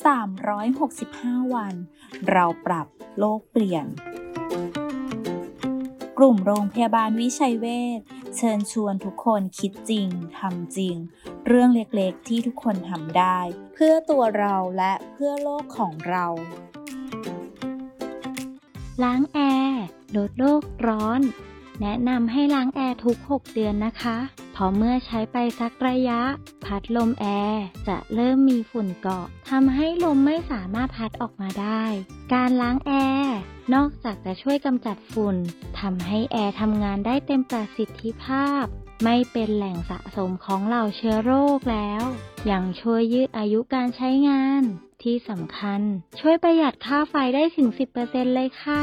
365 วัน เราปรับโลกเปลี่ยน กลุ่มโรงพยาบาลวิชัยเวชเชิญชวนทุกคนคิดจริงทำจริง เรื่องเล็กๆที่ทุกคนทำได้ เพื่อตัวเราและเพื่อโลกของเรา ล้างแอร์ลดโลกร้อน แนะนำให้ล้างแอร์ทุก 6 เดือนนะคะ พราะเมื่อใช้ไปสักระยะ พัดลมแอร์จะเริ่มมีฝุ่นเกาะทำให้ลมไม่สามารถพัดออกมาได้ การล้างแอร์นอกจากจะช่วยกำจัดฝุ่นทำให้แอร์ทำงานได้เต็มประสิทธิภาพ ไม่เป็นแหล่งสะสมของเหล่าเชื้อโรคแล้ว ยังช่วยยืดอายุการใช้งาน ที่สำคัญ ช่วยประหยัดค่าไฟได้ถึง 10%เลยค่ะ